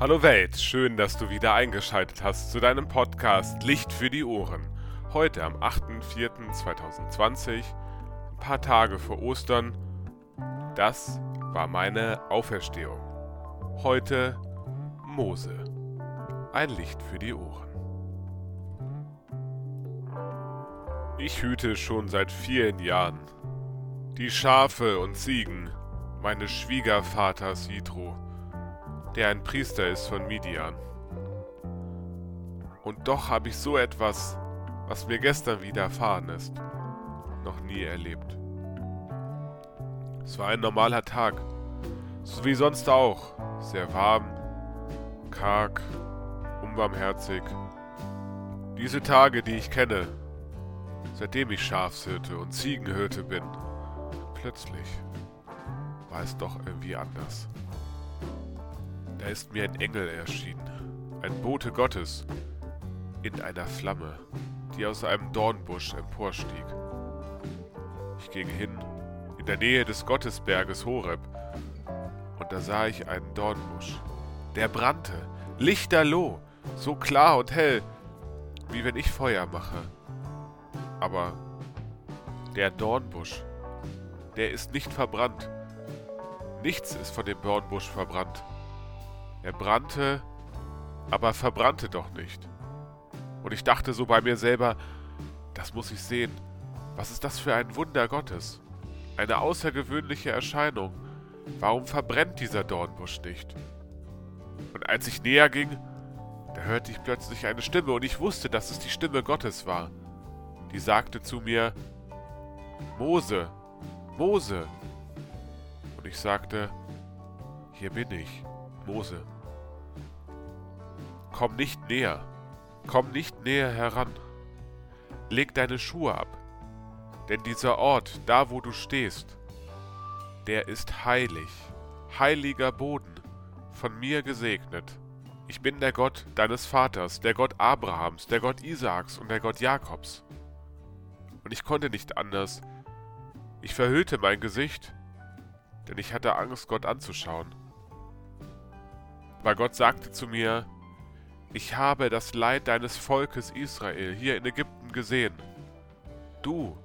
Hallo Welt, schön, dass du wieder eingeschaltet hast zu deinem Podcast Licht für die Ohren. Heute am 8.4.2020, ein paar Tage vor Ostern. Das war meine Auferstehung. Heute Mose. Ein Licht für die Ohren. Ich hüte schon seit vielen Jahren die Schafe und Ziegen meines Schwiegervaters Jitro der ein Priester ist von Midian. Und doch habe ich so etwas, was mir gestern widerfahren ist, noch nie erlebt. Es war ein normaler Tag, so wie sonst auch, sehr warm, karg, unbarmherzig. Diese Tage, die ich kenne, seitdem ich Schafshirte und Ziegenhirte bin, plötzlich war es doch irgendwie anders. Da ist mir ein Engel erschienen, ein Bote Gottes, in einer Flamme, die aus einem Dornbusch emporstieg. Ich ging hin, in der Nähe des Gottesberges Horeb, und da sah ich einen Dornbusch. Der brannte, lichterloh, so klar und hell, wie wenn ich Feuer mache. Aber der Dornbusch, der ist nicht verbrannt. Nichts ist von dem Dornbusch verbrannt. Er brannte, aber verbrannte doch nicht. Und ich dachte so bei mir selber, das muss ich sehen. Was ist das für ein Wunder Gottes? Eine außergewöhnliche Erscheinung. Warum verbrennt dieser Dornbusch nicht? Und als ich näher ging, da hörte ich plötzlich eine Stimme und ich wusste, dass es die Stimme Gottes war. Die sagte zu mir, Mose, Mose. Und ich sagte, hier bin ich. Mose. Komm nicht näher, komm nicht näher heran. Leg deine Schuhe ab, denn dieser Ort, da wo du stehst, der ist heilig, heiliger Boden, von mir gesegnet. Ich bin der Gott deines Vaters, der Gott Abrahams, der Gott Isaaks und der Gott Jakobs. Und ich konnte nicht anders. Ich verhüllte mein Gesicht, denn ich hatte Angst, Gott anzuschauen. Weil Gott sagte zu mir, ich habe das Leid deines Volkes Israel hier in Ägypten gesehen. Du,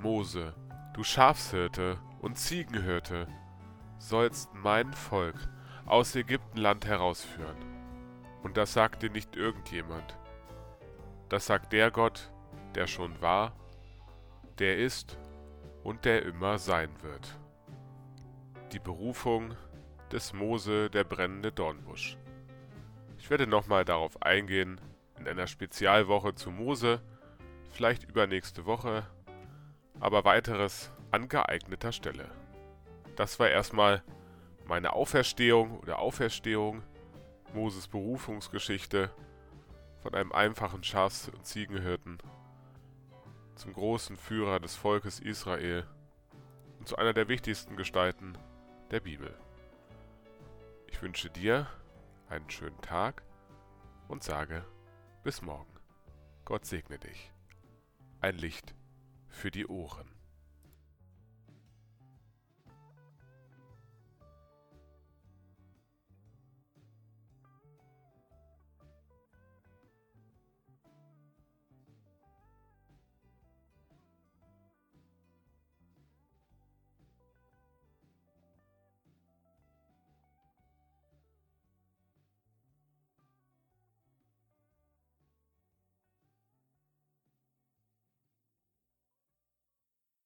Mose, du Schafshirte und Ziegenhirte, sollst mein Volk aus Ägyptenland herausführen. Und das sagt dir nicht irgendjemand. Das sagt der Gott, der schon war, der ist und der immer sein wird. Die Berufung des Mose der brennende Dornbusch. Ich werde nochmal darauf eingehen in einer Spezialwoche zu Mose, vielleicht übernächste Woche, aber weiteres an geeigneter Stelle. Das war erstmal meine Auferstehung oder Auferstehung, Moses Berufungsgeschichte von einem einfachen Schafs- und Ziegenhirten zum großen Führer des Volkes Israel und zu einer der wichtigsten Gestalten der Bibel. Ich wünsche dir einen schönen Tag und sage bis morgen. Gott segne dich. Ein Licht für die Ohren.